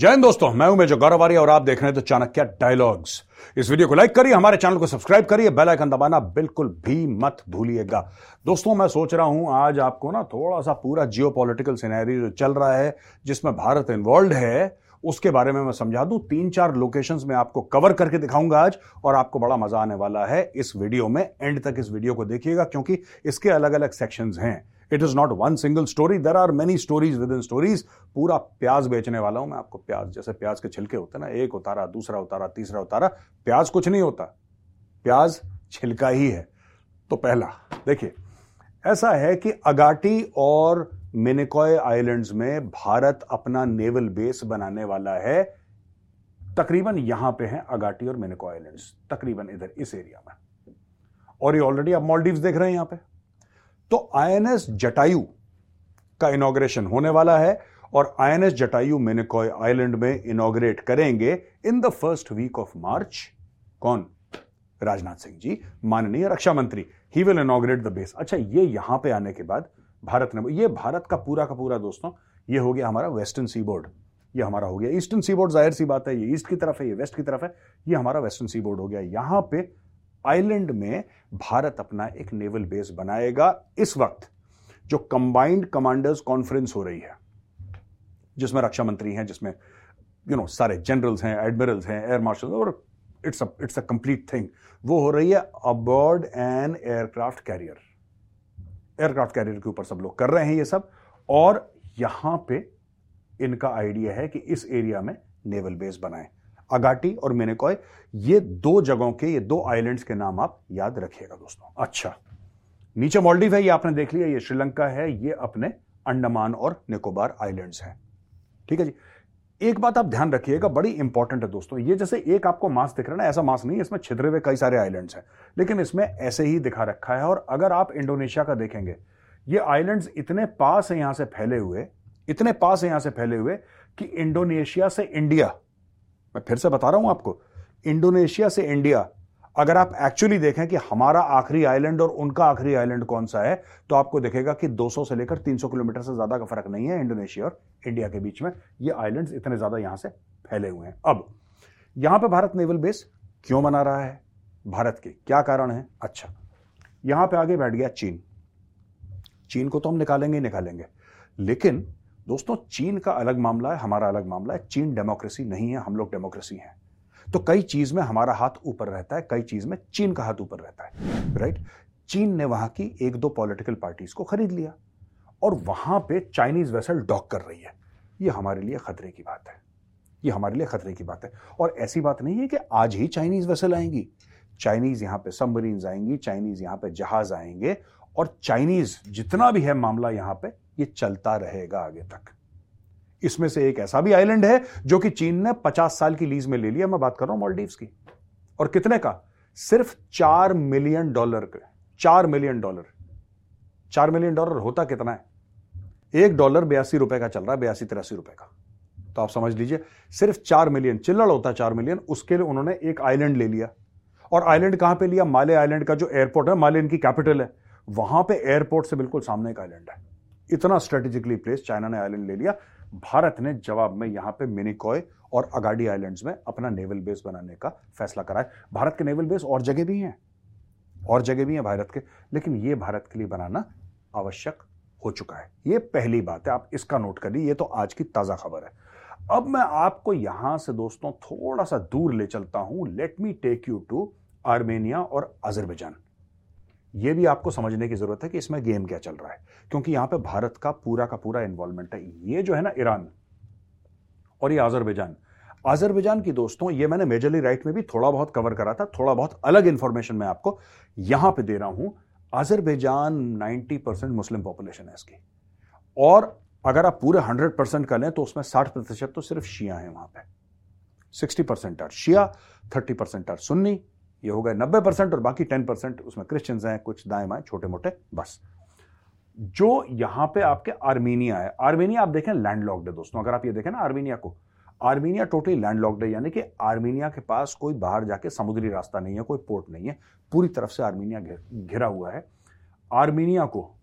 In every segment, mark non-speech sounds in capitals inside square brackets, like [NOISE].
जय हिंद दोस्तों, मैं हूँ मेजर गौरवारी और आप देख रहे हैं तो चाणक्य डायलॉग्स इस वीडियो को लाइक करिए, हमारे चैनल को सब्सक्राइब करिए बेल आइकन दबाना बिल्कुल भी मत भूलिएगा। दोस्तों, मैं सोच रहा हूँ आज आपको ना थोड़ा सा पूरा जियो पॉलिटिकल सिनेरी जो चल रहा है, जिसमें भारत इन्वॉल्व है, उसके बारे में मैं समझा दूँ। तीन चार लोकेशंस में आपको कवर करके दिखाऊँगा आज, और आपको बड़ा मज़ा आने वाला है इस वीडियो में। एंड तक इस वीडियो को देखिएगा, क्योंकि इसके अलग अलग सेक्शंस हैं। It is not one single story there are many stories within stories पूरा प्याज बेचने वाला हूँ मैं आपको प्याज। जैसे प्याज के छिलके होते हैं ना, एक उतारा, दूसरा उतारा, तीसरा उतारा। प्याज कुछ नहीं होता। प्याज छिलका ही है। तो पहला, देखिए, ऐसा है कि अगाटी और मिनिकॉय आइलैंड्स में भारत अपना नेवल बेस बनाने वाला है। तकरीबन यहाँ पे हैं अगाटी और मिनिकॉय आइलैंड्स, तकरीबन इधर इस एरिया में। और ये ऑलरेडी आप मॉलडीव्स देख रहे हैं यहाँ पे। तो आईएनएस जटायु का इनोग्रेशन होने वाला है और आईएनएस जटायु मिनिकॉय आइलैंड में इनॉग्रेट करेंगे in the first week of March कौन? राजनाथ सिंह जी, माननीय रक्षा मंत्री he will inaugurate the base अच्छा ये यहाँ पे आने के बाद भारत ने, ये भारत का पूरा का पूरा दोस्तों, ये हो गया हमारा वेस्टर्न सी बोर्ड ये हमारा हो गया ईस्टर्न सी बोर्ड ज़ाहिर सी बात है, ये ईस्ट की तरफ़ है, ये वेस्ट की तरफ़ है, ये हमारा वेस्टर्न सी बोर्ड हो गया। यहाँ पे आइलैंड में भारत अपना एक नेवल बेस बनाएगा इस वक्त, जो कंबाइंड कमांडर्स कॉन्फ्रेंस हो रही है, जिसमें रक्षा मंत्री हैं, जिसमें यू नो सारे जनरल्स हैं एडमिरल्स हैं एयर मार्शल और it's it's a complete thing वो हो रही है aboard an aircraft carrier aircraft carrier के ऊपर सब लोग कर रहे हैं ये सब, और यहाँ पे इनका आइडिया है कि इस एरिया में नेवल बेस बनाएँ। अगाटी और मेनेकॉय, ये दो जगहों के, ये दो आइलैंड्स के नाम आप याद रखिएगा दोस्तों। अच्छा नीचे मॉलडीव है, ये आपने देख लिया, ये श्रीलंका है, ये अपने अंडमान और निकोबार आइलैंड्स हैं। ठीक है जी, एक बात आप ध्यान रखिएगा, बड़ी इंपॉर्टेंट है दोस्तों, ये जैसे एक आपको मास दिख रहा है ना, ऐसा मास नहीं इसमें छिद्रे हुए कई सारे आइलैंड्स हैं, लेकिन इसमें ऐसे ही दिखा रखा है, और अगर आप इंडोनेशिया का देखेंगे, ये आइलैंड्स इतने पास है यहाँ से फैले हुए, इतने पास है यहाँ से फैले हुए, कि इंडोनेशिया से इंडिया मैं फिर से बता रहा हूँ आपको, इंडोनेशिया से इंडिया, अगर आप एक्चुअली देखें कि हमारा आखिरी आइलैंड और उनका आखिरी आइलैंड कौन सा है तो आपको देखेगा कि 200 से लेकर 300 किलोमीटर से ज़्यादा का फ़र्क नहीं है इंडोनेशिया और इंडिया के बीच में। ये आइलैंड्स इतने ज़्यादा यहाँ से फैले हुए हैं। अब, यहाँ पे भारत नेवल बेस क्यों बना रहा है? भारत के क्या कारण है? अच्छा यहाँ पे आगे बैठ गया चीन। चीन को तो हम निकालेंगे ही निकालेंगे, लेकिन दोस्तों, चीन का अलग मामला है, हमारा अलग मामला है। चीन डेमोक्रेसी नहीं है, हम लोग डेमोक्रेसी हैं। तो कई चीज़ में हमारा हाथ ऊपर रहता है, कई चीज़ में चीन का हाथ ऊपर रहता है राइट चीन ने वहाँ की एक दो पॉलिटिकल पार्टीज़ को खरीद लिया और वहाँ पे चाइनीज़ वेसल डॉक कर रही है। ये हमारे लिए खतरे की बात है। ये हमारे लिए खतरे की बात है। और ऐसी बात नहीं है कि आज ही चाइनीज़ वेसल आएँगी। चाइनीज़ यहाँ पे सबमरीन आएँगी चाइनीज़ यहाँ पे जहाज़ आएँगे और चाइनीज़ जितना भी है मामला यहाँ पे ये चलता रहेगा आगे तक। इसमें से एक ऐसा भी आइलैंड है जो कि चीन ने 50 साल की लीज में ले लिया, मैं बात कर रहा हूँ मॉलडीव्स की। और कितने का? सिर्फ़ चार मिलियन डॉलर के। चार मिलियन डॉलर। चार मिलियन डॉलर होता कितना है? एक डॉलर बयासी रुपए का चल रहा है, बयासी तिरासी रुपए का। तो आप समझ लीजिए, सिर्फ़ चार मिलियन, चिल्लड़ होता चार मिलियन, उसके लिए उन्होंने एक आइलैंड ले लिया। और आइलैंड कहाँ पे लिया? माले आइलैंड का जो एयरपोर्ट है, माले इनकी कैपिटल है। वहाँ पे एयरपोर्ट से बिल्कुल सामने एक आइलैंड है। इतना स्ट्रेटेजिकली प्लेस चाइना ने आइलैंड ले लिया। भारत ने जवाब में यहाँ पे मिनिकॉय और अगाडी आइलैंड्स में अपना नेवल बेस बनाने का फैसला करा है। भारत के नेवल बेस और जगह भी हैं। और जगह भी हैं भारत के। लेकिन ये भारत के लिए बनाना आवश्यक हो चुका है। ये पहली बात है। आप इसका नोट करिए ये तो आज की ताज़ा खबर है। अब मैं आपको यहाँ से दोस्तों थोड़ा सा दूर ले चलता हूँ। Let me take you to Armenia और अजरबैजान यह भी आपको समझने की ज़रूरत है कि इसमें गेम क्या चल रहा है। क्योंकि यहाँ पे भारत का पूरा का पूरा इन्वॉल्वमेंट है। ये जो है ना ईरान और ये आजरबैजान। आजरबैजान की दोस्तों, ये मैंने मेजरली राइट में भी थोड़ा बहुत कवर करा था, थोड़ा बहुत अलग इंफॉर्मेशन मैं आपको यहाँ पे दे रहा हूँ। आजरबैजान 90 परसेंट मुस्लिम पॉपुलेशन है इसकी। और अगर आप पूरे 100 परसेंट कर लें तो उसमें 60 प्रतिशत तो सिर्फ़ शिया है वहाँ पे। 60 percent are Shia 30 percent are Sunni ये हो गए नब्बे परसेंट और बाकी टेन परसेंट उसमें क्रिश्चियंस हैं, कुछ दाएँ बाएँ छोटे मोटे बस। जो यहाँ पे आपके आर्मीनिया है, आर्मीनिया आप देखें लैंडलॉक्ड है दोस्तों, अगर आप ये देखें ना आर्मीनिया को, आर्मीनिया टोटली लैंडलॉक्ड है, यानी कि आर्मीनिया के पास कोई बाहर जाके समुद्री रास्ता नहीं है, कोई पोर्ट नहीं है, पूरी तरफ़ से आर्मीनिया घिरा हुआ है। आर्मीनिया को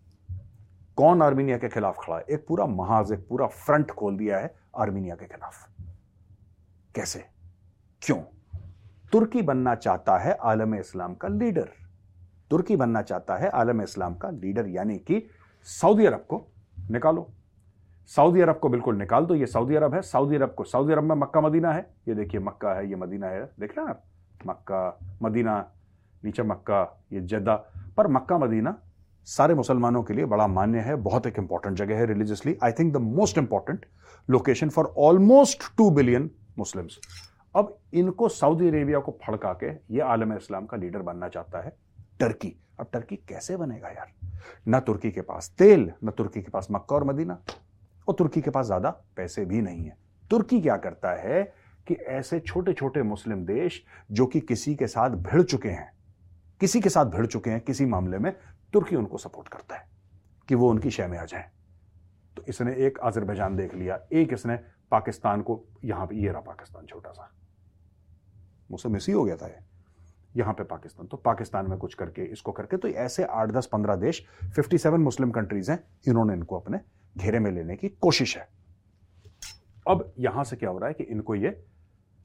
कौन आर्मीनिया के खिलाफ खड़ा है? एक पूरा महाज, एक पूरा फ्रंट खोल दिया है आर्मीनिया के खिलाफ। कैसे? क्यों? तुर्की बनना चाहता है आलम इस्लाम का लीडर। तुर्की बनना चाहता है आलम इस्लाम का लीडर, यानी कि सऊदी अरब को निकालो। सऊदी अरब को बिल्कुल निकाल दो, ये सऊदी अरब है। सऊदी अरब को, सऊदी अरब में मक्का मदीना है। ये देखिए, मक्का है, ये मदीना है। देख रहे हैं आप? मक्का, मदीना, नीचे मक्का, ये जद्दा। पर मक्का, मदीना सारे मुसलमानों के लिए बड़ा मान्य है, बहुत एक इंपॉर्टेंट जगह है religiously I think the most important location for almost two billion Muslims अब इनको सऊदी अरेबिया को फड़का के ये आलम इस्लाम का लीडर बनना चाहता है टर्की। अब टर्की कैसे बनेगा यार? ना तुर्की के पास तेल, ना तुर्की के पास मक्का और मदीना, और तुर्की के पास ज़्यादा पैसे भी नहीं है। तुर्की क्या करता है कि ऐसे छोटे छोटे मुस्लिम देश जो कि किसी के साथ भिड़ चुके हैं, किसी के साथ भिड़ चुके हैं किसी मामले में, तुर्की उनको सपोर्ट करता है कि वो उनकी शय में आ जाए। तो इसने एक अजरबैजान देख लिया, एक इसने पाकिस्तान को, यहाँ पे ये रहा पाकिस्तान छोटा सा। मुझसे मिस ही हो गया था यहाँ पे पाकिस्तान। तो पाकिस्तान में कुछ करके, इसको करके तो ऐसे आठ, दस, पंद्रह देश 57 मुस्लिम कंट्रीज़ हैं, इन्होंने इनको अपने घेरे में लेने की कोशिश है। अब यहाँ से क्या हो रहा है कि इनको ये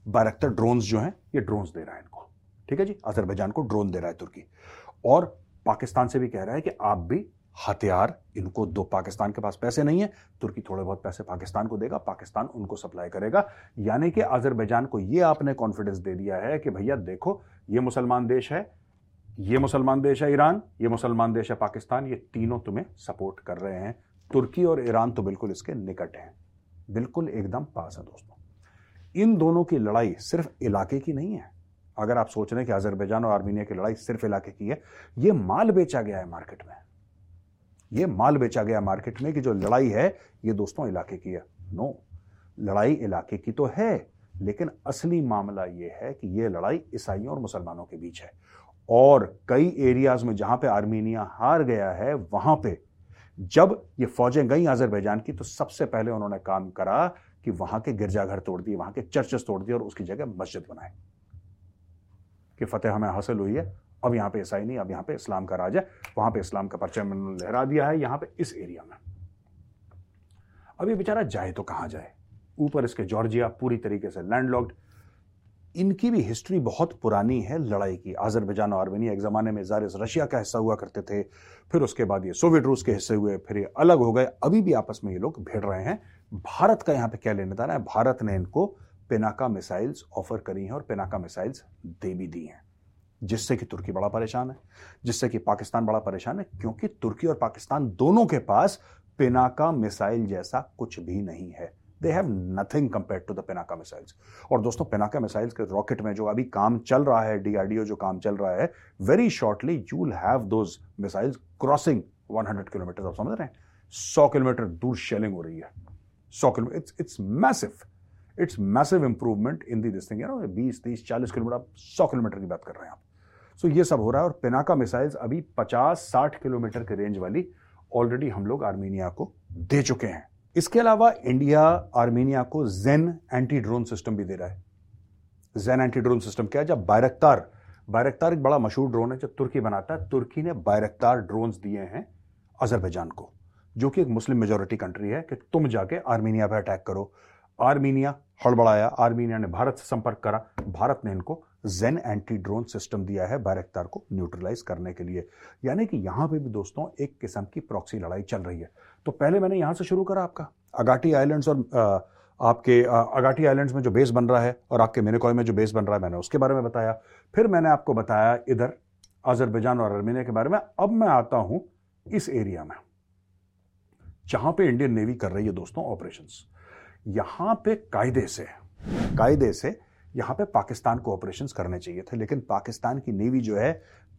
बैरक्टर ड्रोन्स जो हैं, ये ड्रोन्स दे रहा है इनको। ठीक है जी? अजरबैजान को ड्रोन दे रहा है तुर्की। और पाकिस्तान से भी कह रहा है कि आप भी हथियार, इनको दो पाकिस्तान के पास पैसे नहीं है, तुर्की थोड़े बहुत पैसे पाकिस्तान को देगा, पाकिस्तान उनको सप्लाई करेगा। यानी कि अजरबैजान को यह आपने कॉन्फिडेंस दे दिया है कि भैया देखो, ये मुसलमान देश है, ये मुसलमान देश है ईरान, ये मुसलमान देश है पाकिस्तान, ये तीनों तुम्हें सपोर्ट कर रहे हैं। तुर्की और ईरान तो बिल्कुल इसके निकट हैं। बिल्कुल एकदम पास है दोस्तों। इन दोनों की लड़ाई सिर्फ़ इलाके की नहीं है। अगर आप सोच रहे हैं कि अजरबैजान और आर्मीनिया की लड़ाई सिर्फ़ इलाके की है यह माल बेचा गया है मार्केट में। यह माल बेचा गया मार्केट में कि जो लड़ाई है, ये दोस्तों इलाके की है। नो लड़ाई इलाके की तो है, लेकिन असली मामला यह है कि यह लड़ाई ईसाइयों और मुसलमानों के बीच है। और कई एरियाज़ में जहाँ पे आर्मीनिया हार गया है, वहाँ पे जब ये फौजें गई आजरबैजान की तो सबसे पहले उन्होंने काम करा कि वहाँ के गिरजाघर तोड़ दिए, वहाँ के चर्चेस तोड़ दिए और उसकी जगह मस्जिद बनाए कि फतेह हमें हासिल हुई है। अब यहाँ पे ईसाई नहीं, अब यहाँ पे इस्लाम का राज है, वहाँ पे इस्लाम का परचम लहरा दिया है, यहाँ पे इस एरिया में। अब ये बेचारा जाए तो कहाँ जाए? ऊपर इसके जॉर्जिया पूरी तरीके से लैंडलॉक्ड इनकी भी हिस्ट्री बहुत पुरानी है लड़ाई की। आजरबैजान और आर्मेनिया एक ज़माने में जारिस रशिया का हिस्सा हुआ करते थे, फिर उसके बाद ये सोवियत रूस के हिस्से हुए, फिर ये अलग हो गए। अभी भी आपस में ये लोग भिड़ रहे हैं। भारत का यहाँ पे क्या लेने देना है? भारत ने इनको पेनाका मिसाइल्स ऑफ़र करी हैं और पेनाका मिसाइल्स दे भी दी हैं। जिससे कि तुर्की बड़ा परेशान है, जिससे कि पाकिस्तान बड़ा परेशान है, क्योंकि तुर्की और पाकिस्तान दोनों के पास पिनाका मिसाइल जैसा कुछ भी नहीं है। They have nothing compare to the Pinaka missiles और दोस्तों पेनाका मिसाइल्स के रॉकेट में जो अभी काम चल रहा है डीआरडीओ जो काम चल रहा है very shortly you will have those missiles crossing 100 kilometre आप समझ रहे हैं? 100 किलोमीटर दूर शेलिंग हो रही है। 100 kilometre it's it's massive it's massive improvement in this thing 20 30 40 kilometre, आप 100 किलोमीटर की बात कर रहे हैं आप। सो ये सब हो रहा है और पेनाका मिसाइल्स अभी 50 60 किलोमीटर के रेंज वाली ऑलरेडी हम लोग आर्मीनिया को दे चुके हैं। इसके अलावा इंडिया आर्मेनिया को जेन एंटी ड्रोन सिस्टम भी दे रहा है। जेन एंटी ड्रोन सिस्टम क्या है? जब बायरक्तार बायरक्तार एक बड़ा मशहूर ड्रोन है जो तुर्की बनाता है। तुर्की ने बायरक्तार ड्रोन्स दिए हैं अजरबैजान को, जो कि एक मुस्लिम मेजोरिटी कंट्री है कि तुम जाके आर्मीनिया पर अटैक करो। आर्मीनिया हड़बड़ाया, आर्मीनिया ने भारत से संपर्क करा, भारत ने इनको जेन एंटी ड्रोन सिस्टम दिया है बैरक्तार को न्यूट्रलाइज करने के लिए। यानी कि यहाँ पे भी दोस्तों एक किस्म की प्रॉक्सी लड़ाई चल रही है। तो पहले मैंने यहाँ से शुरू करा आपका। अगाटी आइलैंड्स और आ, आपके अगाटी आइलैंड्स में जो बेस बन रहा है और आपके मेनेकॉय में जो बेस बन रहा है मैंने उसके बारे में बताया। फिर मैंने आपको बताया इधर अजरबैजान और अर्मेनिया के बारे में। अब मैं आता हूँ इस एरिया में जहाँ पे इंडियन नेवी कर रही है दोस्तों ऑपरेशंस यहाँ पे कायदे से कायदे से यहाँ पे पाकिस्तान को ऑपरेशन करने चाहिए थे, लेकिन पाकिस्तान की नेवी जो है,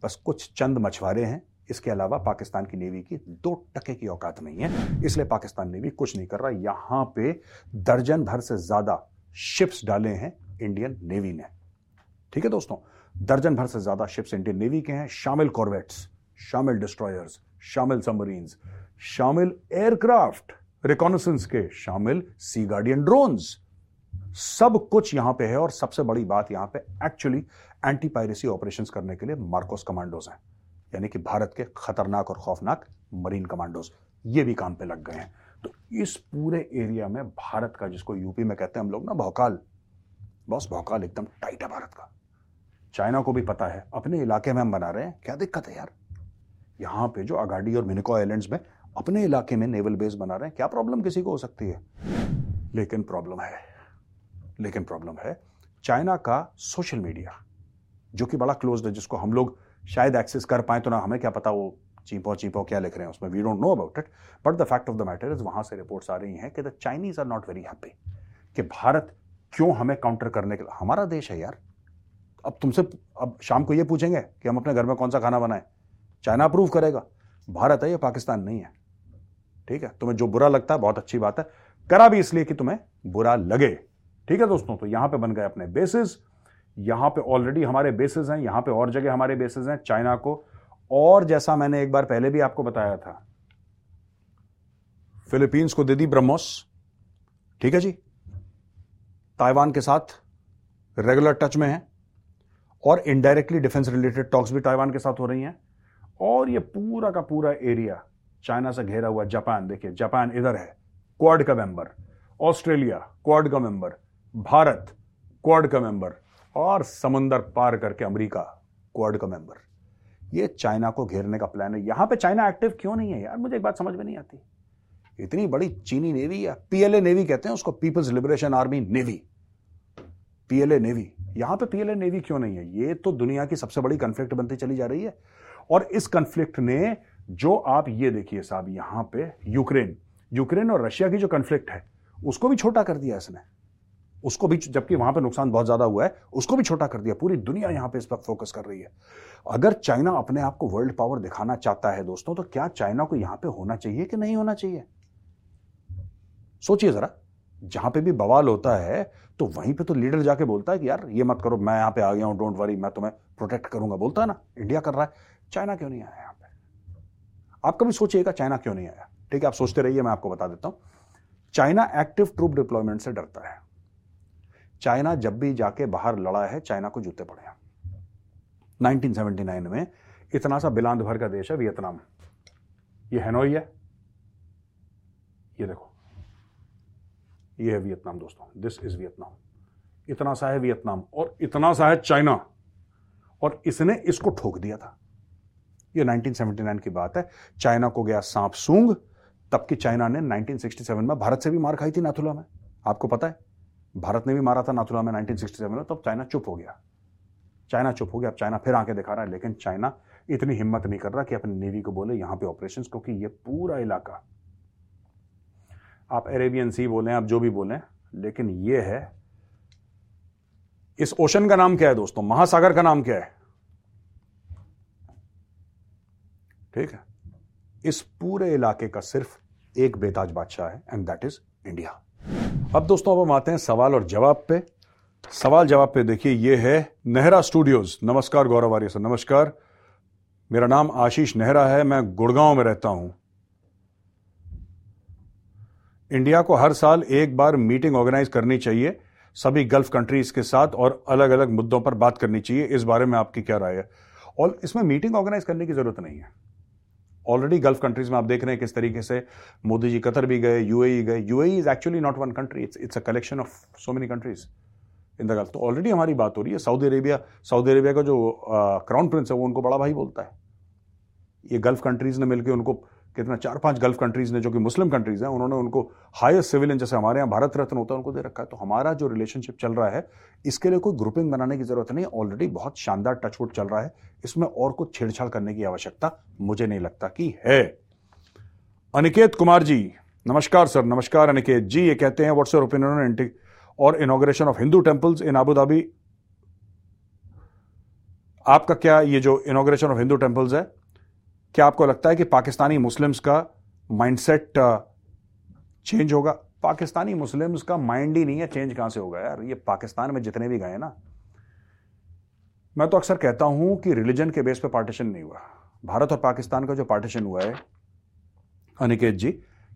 बस कुछ चंद मछुआरे हैं। इसके अलावा पाकिस्तान की नेवी की दो टके की औकात नहीं है, इसलिए पाकिस्तान नेवी कुछ नहीं कर रहा। यहाँ पे दर्जन भर से ज़्यादा शिप्स डाले हैं इंडियन नेवी ने। ठीक है दोस्तों? दर्जन भर से ज़्यादा शिप्स इंडियन नेवी के हैं। शामिल कॉर्वेट्स शामिल डिस्ट्रॉयर्स शामिल सबमरीन्स शामिल एयरक्राफ्ट रिकॉनसेंस के, शामिल सी गार्डियन ड्रोन्स सब कुछ यहाँ पे है और सबसे बड़ी बात यहाँ पे एक्चुअली एंटी पायरेसी ऑपरेशंस करने के लिए मार्कोस कमांडोज हैं। यानी कि भारत के खतरनाक और खौफनाक मरीन कमांडोज ये भी काम पे लग गए हैं। तो इस पूरे एरिया में भारत का, जिसको यूपी में कहते हैं हम लोग ना, भौकाल, बॉस भौकाल एकदम टाइट है भारत का। चाइना को भी पता है, अपने इलाके में हम बना रहे हैं। क्या दिक्कत है यार? यहाँ पे जो अगाडी और मिनिको आइलैंड्स में अपने इलाके में नेवल बेस बना रहे हैं, क्या प्रॉब्लम किसी को हो सकती है? लेकिन प्रॉब्लम है। लेकिन प्रॉब्लम है। चाइना का सोशल मीडिया जो कि बड़ा क्लोज है, जिसको हम लोग शायद एक्सेस कर पाए तो ना हमें क्या पता वो चीपो चीपो क्या लिख रहे हैं उसमें। We don't know about it but the fact of the matter is वहाँ से रिपोर्ट्स आ रही हैं कि the Chinese are not very happy कि भारत क्यों हमें काउंटर करने के लिए, हमारा देश है यार। अब तुमसे, अब शाम को ये पूछेंगे कि हम अपने घर में कौन सा खाना बनाएँ। चाइना अप्रूव करेगा। भारत है ये पाकिस्तान नहीं है। ठीक है, तुम्हें जो बुरा लगता है, बहुत अच्छी बात है। करा भी इसलिए कि तुम्हें बुरा लगे। ठीक है दोस्तों? तो यहाँ पे बन गए अपने बेसिस यहाँ पे ऑलरेडी हमारे बेसिस हैं, यहाँ पे और जगह हमारे बेसिस हैं चाइना को। और जैसा मैंने एक बार पहले भी आपको बताया था फिलीपींस को दे दी ब्रह्मोस ठीक है जी? ताइवान के साथ रेगुलर टच में है। और इनडायरेक्टली डिफेंस रिलेटेड टॉक्स भी ताइवान के साथ हो रही हैं। और ये पूरा का पूरा एरिया चाइना से घेरा हुआ जापान देखिए जापान इधर है क्वाड का मेंबर ऑस्ट्रेलिया क्वाड का मेंबर भारत क्वाड का मेंबर और समुंदर पार करके अमेरिका क्वाड का मेंबर। ये चाइना को घेरने का प्लान है। यहाँ पे चाइना एक्टिव क्यों नहीं है यार? मुझे एक बात समझ में नहीं आती। इतनी बड़ी चीनी नेवी या पीएलए नेवी कहते हैं उसको? People's Liberation Army Navy PLA Navy यहाँ पे पीएलए नेवी क्यों नहीं है? ये तो दुनिया की सबसे बड़ी कंफ्लिक्ट बनती चली जा रही है। और इस कंफ्लिक्ट ने जो आप ये देखिए साहब, यहाँ पे यूक्रेन यूक्रेन और रशिया की जो कंफ्लिक्ट है, उसको भी छोटा कर दिया इसने। उसको भी, जबकि वहाँ पे नुकसान बहुत ज़्यादा हुआ है, उसको भी छोटा कर दिया। पूरी दुनिया यहाँ पे इस पर फोकस कर रही है। अगर चाइना अपने आप को वर्ल्ड पावर दिखाना चाहता है दोस्तों तो क्या चाइना को यहाँ पे होना चाहिए कि नहीं होना चाहिए? सोचिए जरा, जहाँ पे भी बवाल होता है तो वहीं पे तो लीडर जाके बोलता है कि यार, ये मत करो, मैं यहाँ पे आ गया हूँ डोंट वरी मैं तुम्हें प्रोटेक्ट करूँगा। बोलता है ना इंडिया कर रहा है। चाइना क्यों नहीं आया यहाँ पे? आप कभी सोचिएगा, चाइना क्यों नहीं आया? ठीक है, आप सोचते रहिए, मैं आपको बता देता हूँ। चाइना एक्टिव ट्रूप डिप्लॉयमेंट से डरता है। चाइना जब भी जाके बाहर लड़ा है, चाइना को जूते पड़े हैं। 1979 में इतना सा बिलांद भर का देश है वियतनाम। ये हैनोई है। ये देखो। ये है वियतनाम, दोस्तों। This is Vietnam. इतना सा है वियतनाम और इतना सा है चाइना। और इसने इसको ठोक दिया था। ये 1979 की बात है। चाइना को गया सांप सूंग तब की चाइना ने 1967 में भारत से भी मार खाई थी नाथुला में। आपको पता है? भारत ने भी मारा था नाथुला में 1967 में, तब चाइना चुप हो गया। चाइना चुप हो गया, अब चाइना फिर आके दिखा रहा है, लेकिन चाइना इतनी हिम्मत नहीं कर रहा कि अपनी नेवी को बोले यहाँ पे ऑपरेशन क्योंकि ये पूरा इलाका, आप अरेबियन सी बोले, आप जो भी बोले, लेकिन ये है, इस ओशन का नाम क्या है दोस्तों? महासागर का नाम क्या है? ठीक है। इस पूरे इलाके का सिर्फ़ एक बेताज बादशाह है एंड दैट इज़ इंडिया अब दोस्तों, अब हम आते हैं सवाल और जवाब पे। सवाल जवाब पे देखिए, ये है नेहरा स्टूडियोज। नमस्कार, गौरव आर्य सर, नमस्कार। मेरा नाम आशीष नेहरा है, मैं गुड़गांव में रहता हूँ। इंडिया को हर साल एक बार मीटिंग ऑर्गेनाइज करनी चाहिए। सभी गल्फ कंट्रीज़ के साथ और अलग अलग मुद्दों पर बात करनी चाहिए। इस बारे में आपकी क्या राय है? और इसमें मीटिंग ऑर्गेनाइज करने की ज़रूरत नहीं है। ऑलरेडी गल्फ कंट्रीज़ में आप देख रहे हैं किस तरीके से मोदी जी कतर भी गए, यूएई गए। UAE is actually not one country it's it's a collection of so many countries in the Gulf तो ऑलरेडी हमारी बात हो रही है सऊदी अरेबिया सऊदी अरेबिया का जो क्राउन प्रिंस है, वो उनको बड़ा भाई बोलता है। ये गल्फ कंट्रीज़ ने मिलकर उनको कितना चार पाँच गल्फ कंट्रीज़ ने जो कि मुस्लिम कंट्रीज़ हैं, उन्होंने उनको हाईएस्ट सिविलियन जैसे हमारे यहाँ भारत रत्न होता है, उनको दे रखा है। तो हमारा जो रिलेशनशिप चल रहा है, इसके लिए कोई ग्रुपिंग बनाने की ज़रूरत नहीं ऑलरेडी बहुत शानदार टचवुड चल रहा है। इसमें और कुछ छेड़छाड़ करने की आवश्यकता मुझे नहीं लगता कि है। अनिकेत कुमार जी, नमस्कार सर, नमस्कार अनिकेत जी। ये कहते हैं व्हाट्स योर ओपिनियन और inauguration of Hindu temples in Abu Dhabi आपका क्या ये जो इनोग्रेशन ऑफ़ हिंदू टेम्पल्स है? क्या आपको लगता है कि पाकिस्तानी मुस्लिम्स का माइंडसेट चेंज होगा? पाकिस्तानी मुस्लिम्स का माइंड ही नहीं है चेंज कहाँ से होगा यार? ये पाकिस्तान में जितने भी गए ना, मैं तो अक्सर कहता हूँ कि रिलीजन के बेस पे पार्टीशन नहीं हुआ। भारत और पाकिस्तान का जो पार्टीशन हुआ है, अनिकेत जी,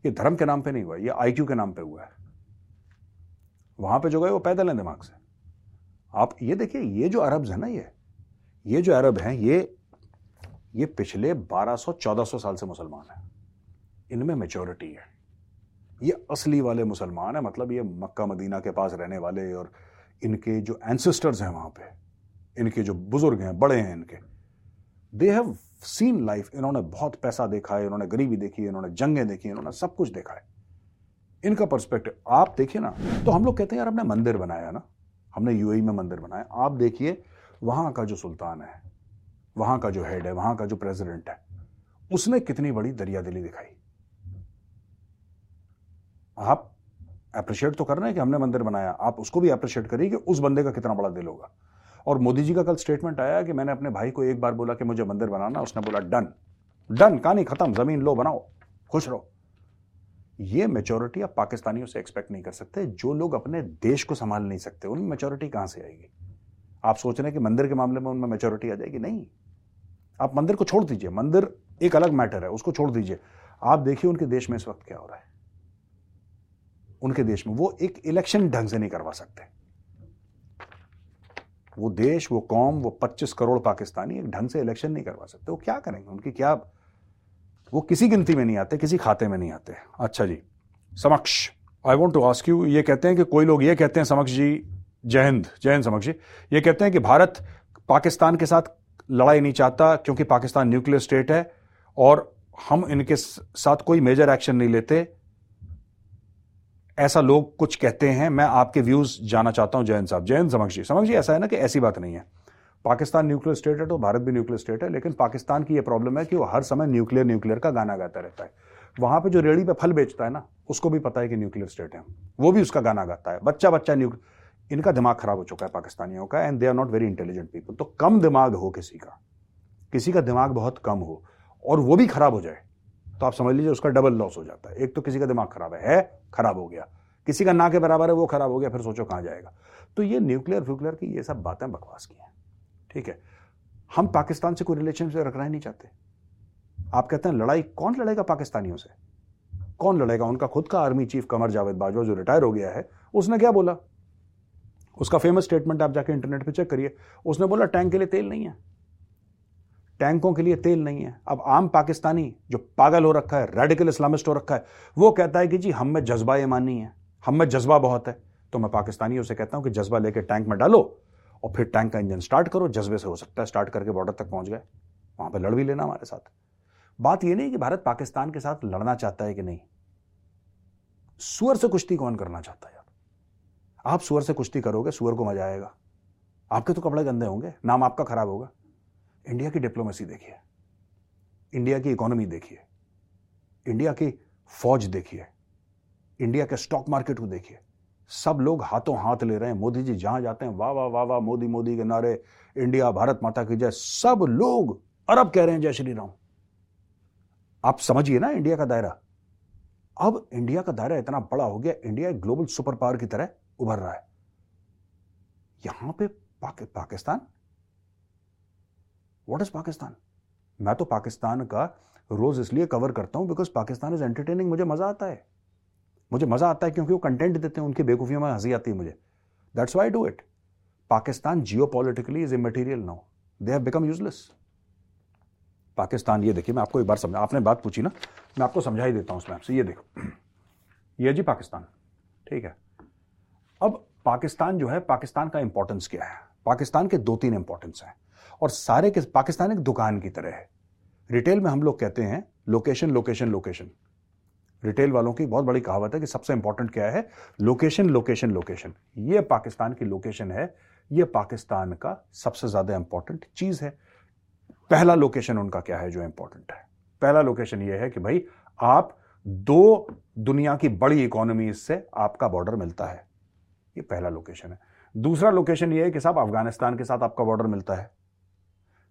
ये धर्म के नाम पे नहीं हुआ ये आईक्यू के नाम पे हुआ है। वहाँ पे जो गए वो पैदल हैं दिमाग से। आप ये देखिए, ये जो अरब्स है ना ये ये जो अरब हैं, ये ये पिछले 1200-1400 साल से मुसलमान है। इनमें मेचोरिटी है। ये असली वाले मुसलमान है मतलब ये मक्का मदीना के पास रहने वाले और इनके जो एंसेस्टर्स हैं वहाँ पे, इनके जो बुज़ुर्ग हैं, बड़े हैं इनके। दे हैव सीन लाइफ इन्होंने बहुत पैसा देखा है, इन्होंने गरीबी देखी है, इन्होंने जंगें देखी इन्होंने सब कुछ देखा है। इनका पर्सपेक्टिव आप देखिए ना तो हम लोग कहते हैं, यार, हमने मंदिर बनाया ना, हमने यूएई में मंदिर बनाया, आप देखिए, वहाँ का जो सुल्तान है वहाँ का जो हेड है, वहाँ का जो प्रेसिडेंट है, उसने कितनी बड़ी दरिया दिली दिखाई। आप अप्रिशिएट तो कर रहे हैं कि हमने मंदिर बनाया, आप उसको भी अप्रिशिएट करिए कि उस बंदे का कितना बड़ा दिल होगा। और मोदी जी का कल स्टेटमेंट आया कि मैंने अपने भाई को एक बार बोला कि मुझे मंदिर बनाना, उसने बोला डन डन कहानी खत्म, ज़मीन लो, बनाओ, खुश रहो। ये मेचोरिटी आप पाकिस्तानियों से एक्सपेक्ट नहीं कर सकते, जो लोग अपने देश को संभाल नहीं सकते उनमें मेचोरिटी कहाँ से आएगी? आप सोच रहे हैं कि मंदिर के मामले में उनमें मेचोरिटी आ जाएगी? नहीं। आप मंदिर को छोड़ दीजिए। मंदिर एक अलग मैटर है, उसको छोड़ दीजिए। आप देखिए उनके देश में इस वक्त क्या हो रहा है। उनके देश में वो एक इलेक्शन ढंग से नहीं करवा सकते। वो देश, वो कौम, वो 25 करोड़ पाकिस्तानी एक ढंग से इलेक्शन नहीं करवा सकते। वो क्या करेंगे? उनकी क्या वो किसी गिनती में नहीं आते, किसी खाते में नहीं आते। अच्छा जी, Samaksh. I want to ask you ये कहते हैं कि कोई लोग ये कहते हैं, समक्ष जी जय हिंद जय हिंद समक्ष ये कहते हैं कि भारत पाकिस्तान के साथ लड़ाई नहीं चाहता क्योंकि पाकिस्तान न्यूक्लियर स्टेट है और हम इनके साथ कोई मेजर एक्शन नहीं लेते। ऐसा लोग कुछ कहते हैं, मैं आपके व्यूज़ जाना चाहता हूँ जयंत साहब। जयंत समक्ष जी। ऐसा है ना कि ऐसी बात नहीं है। पाकिस्तान न्यूक्लियर स्टेट है तो भारत भी न्यूक्लियर स्टेट है, लेकिन पाकिस्तान की यह प्रॉब्लम है कि वो हर समय न्यूक्लियर न्यूक्लियर का गाना गाता रहता है। वहाँ पे जो रेड़ी पे फल बेचता है ना, उसको भी पता है कि न्यूक्लियर स्टेट है। वो भी उसका गाना गाता है। बच्चा बच्चा न्यूक्लियर इनका दिमाग खराब हो चुका है पाकिस्तानियों का and they are not very intelligent people तो कम दिमाग हो किसी का किसी का दिमाग बहुत कम हो और वो भी खराब हो जाए तो आप समझ लीजिए उसका डबल लॉस हो जाता है। एक तो किसी का दिमाग खराब है, है खराब हो गया। किसी का ना के बराबर है वो खराब हो गया फिर सोचो कहाँ जाएगा। तो ये न्यूक्लियर फ्यूक्लियर की ये सब बातें बकवास की हैं ठीक है? हम पाकिस्तान से कोई रिलेशन रखना ही नहीं चाहते। आप कहते हैं लड़ाई कौन लड़ेगा पाकिस्तानियों से? कौन लड़ेगा? उनका खुद का आर्मी चीफ कमर जावेद बाजवा जो रिटायर हो गया है उसने क्या बोला? उसका फ़ेमस स्टेटमेंट आप जाके इंटरनेट पे चेक करिए। उसने बोला टैंक के लिए तेल नहीं है। टैंकों के लिए तेल नहीं है। अब आम पाकिस्तानी जो पागल हो रखा है रेडिकल इस्लामिस्ट हो रखा है, वो कहता है कि जी, हम में जज्बा ईमानी है। हम में जज्बा बहुत है। तो मैं पाकिस्तानियों से कहता हूँ कि जज्बा लेके टैंक में डालो और फिर टैंक का इंजन स्टार्ट करो। जज्बे से हो सकता है स्टार्ट करके बॉर्डर तक पहुँच गए। वहाँ पर लड़ भी लेना हमारे साथ। बात यह नहीं कि भारत पाकिस्तान के साथ लड़ना चाहता है कि नहीं। सुअर से कुश्ती कौन करना चाहता है? आप सुअर से कुश्ती करोगे, सुअर को मज़ा आएगा। आपके तो कपड़े गंदे होंगे, नाम आपका खराब होगा। इंडिया की डिप्लोमेसी देखिए। इंडिया की इकोनॉमी देखिए। इंडिया की फौज देखिए। इंडिया के स्टॉक मार्केट को देखिए। सब लोग हाथों हाथ ले रहे हैं। मोदी जी जहाँ जाते हैं, वाह वाह वाह वाह, मोदी मोदी के नारे, इंडिया, भारत माता की जय। सब लोग अरब कह रहे हैं, जय श्री राम। आप समझिए ना इंडिया का दायरा। अब इंडिया का दायरा इतना बड़ा हो गया, इंडिया एक ग्लोबल सुपर पावर की तरह उभर रहा है। यहाँ पे पाक, पाकिस्तान? What is Pakistan? मैं तो पाकिस्तान का रोज इसलिए कवर करता हूँ बिकॉज़ पाकिस्तान इज़ एंटरटेनिंग मुझे मज़ा आता है। मुझे मज़ा आता है क्योंकि वो कंटेंट देते हैं उनकी बेकूफियों में हँसी आती है मुझे। That's why do it Pakistan geopolitically is immaterial now they have become useless Pakistan ये देखिए मैं आपको एक बार समझा आपने बात पूछी ना मैं आपको समझा ही देता हूँ उसमें आपसे ये देखो। [CLEARS THROAT] ये जी पाकिस्तान। ठीक है। अब पाकिस्तान जो है, पाकिस्तान का इंपॉर्टेंस क्या है? पाकिस्तान के दो तीन इंपॉर्टेंस हैं। और सारे के, पाकिस्तान एक दुकान की तरह है। रिटेल में हम लोग कहते हैं लोकेशन लोकेशन लोकेशन रिटेल वालों की बहुत बड़ी कहावत है कि सबसे इंपॉर्टेंट क्या है? लोकेशन लोकेशन लोकेशन ये पाकिस्तान की लोकेशन है। ये पाकिस्तान का सबसे ज़्यादा इंपॉर्टेंट चीज़ है। पहला लोकेशन उनका क्या है जो इंपॉर्टेंट है? पहला लोकेशन ये है कि भाई, आप दो दुनिया की बड़ी इकोनॉमी से आपका बॉर्डर मिलता है। ये पहला लोकेशन है। दूसरा लोकेशन ये है कि साहब, अफ़गानिस्तान के साथ आपका बॉर्डर मिलता है।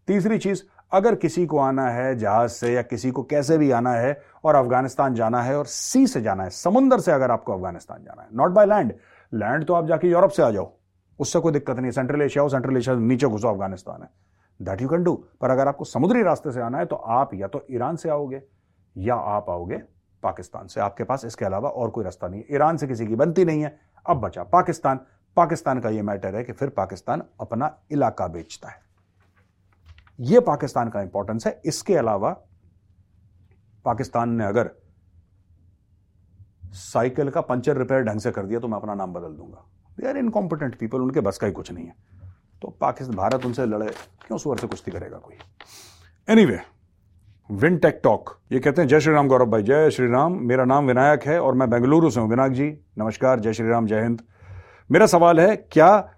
तीसरी चीज़, अगर किसी को आना है जहाज़ से या किसी को कैसे भी आना है और अफ़गानिस्तान जाना है और सी से जाना है, समुद्र से अगर आपको अफ़गानिस्तान जाना है नॉट बाय लैंड लैंड तो आप जाके यूरोप से आ जाओ। उससे कोई दिक्कत नहीं सेंट्रल एशिया हो सेंट्रल एशिया नीचे घुसो, अफ़गानिस्तान है। दैट यू कैन डू पर अगर आपको समुद्री रास्ते से आना है तो आप या तो ईरान से आओगे या आप आओगे पाकिस्तान से। आपके पास इसके अलावा और कोई रास्ता नहीं है। ईरान से किसी की बनती नहीं है। अब बचा। पाकिस्तान पाकिस्तान का यह मैटर है कि फिर पाकिस्तान अपना इलाका बेचता है। यह पाकिस्तान का इंपॉर्टेंस है। इसके अलावा पाकिस्तान ने अगर साइकिल का पंचर रिपेयर ढंग से कर दिया तो मैं अपना नाम बदल दूँगा। दे आर इनकॉम्पिटेंट पीपल उनके बस का ही कुछ नहीं है। तो पाकिस्तान, भारत उनसे लड़े, क्यों सुअर से कुश्ती करेगा कोई? एनी वे विनटेक टॉक ये कहते हैं, जय श्री राम गौरव भाई, जय श्री राम। मेरा नाम विनायक है और मैं बेंगलुरु से हूँ। विनायक जी, नमस्कार, जय श्री राम, जय हिंद। मेरा सवाल है, क्या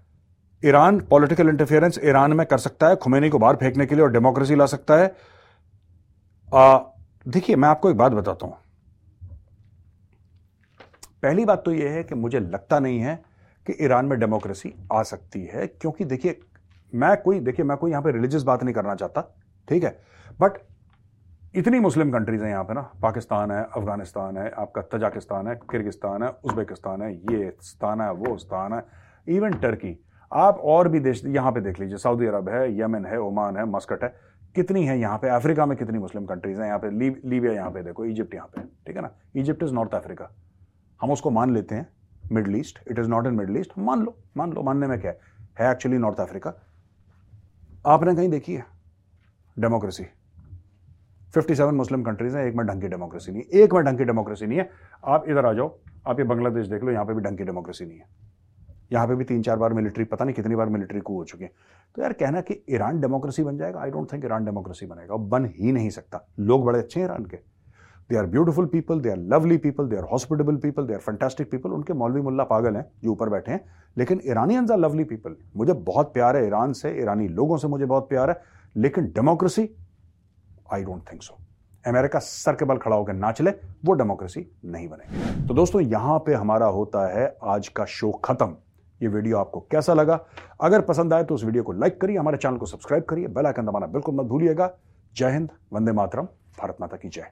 ईरान पॉलिटिकल इंटरफेरेंस ईरान में कर सकता है खुमैनी को बाहर फेंकने के लिए और डेमोक्रेसी ला सकता है? देखिए, मैं आपको एक बात बताता हूँ। पहली बात तो यह है कि मुझे लगता नहीं है कि ईरान में डेमोक्रेसी आ सकती है, क्योंकि देखिए, मैं कोई, देखिए, मैं कोई यहाँ पे रिलीजियस बात नहीं करना चाहता, ठीक है? बट इतनी मुस्लिम कंट्रीज़ हैं यहाँ पे ना, पाकिस्तान है, अफ़गानिस्तान है, आपका तजाकिस्तान है, किर्गिस्तान है, उज्बेकिस्तान है, ये स्थान है, वो स्थान है इवन टर्की आप और भी देश, यहाँ पे देख लीजिए सऊदी अरब है यमन है ओमान है मस्कट है, कितनी है यहाँ पे? अफ्रीका में कितनी मुस्लिम कंट्रीज़ हैं यहाँ पे? लीबिया यहाँ पे देखो इजिप्ट यहाँ पे, ठीक है ना? इजिप्ट इज़ नॉर्थ अफ्रीका हम उसको मान लेते हैं Middle East it is not in Middle East मान लो मान लो, मानने में क्या है? एक्चुअली नॉर्थ अफ्रीका आपने कहीं देखी है? डेमोक्रेसी 57 मुस्लिम कंट्रीज़ हैं, एक में ढंग की डेमोक्रेसी नहीं है, एक में ढंग की डेमोक्रेसी नहीं है। आप इधर आ जाओ, आप ये बांग्लादेश देख लो, यहाँ पे भी ढंग की डेमोक्रेसी नहीं है। यहाँ पे भी तीन चार बार मिलिट्री पता नहीं कितनी बार मिलिट्री को हो चुके हैं। तो यार कहना कि ईरान डेमोक्रेसी बन जाएगा? I don't think Iran democracy बनेगा बन ही नहीं सकता। लोग बड़े अच्छे हैं ईरान के। They are beautiful people they are lovely people they are hospitable people they are fantastic people उनके मौलवी मुल्ला पागल हैं जो ऊपर बैठे हैं। लेकिन ईरानियंस आर लवली पीपल मुझे बहुत प्यार है ईरान से, ईरानी लोगों से मुझे बहुत प्यार है, लेकिन democracy I don't think so America sir के बल खड़ा होकर ना चले, वो डेमोक्रेसी नहीं बनेगी। तो दोस्तों, यहाँ पे हमारा होता है आज का शो खत्म। ये वीडियो आपको कैसा लगा? अगर पसंद आए तो उस वीडियो को लाइक करिए, हमारे चैनल को सब्सक्राइब करिए बेल आइकन दबाना बिल्कुल मत भूलिएगा। जय हिंद, वंदे मातरम, भारत माता की जय।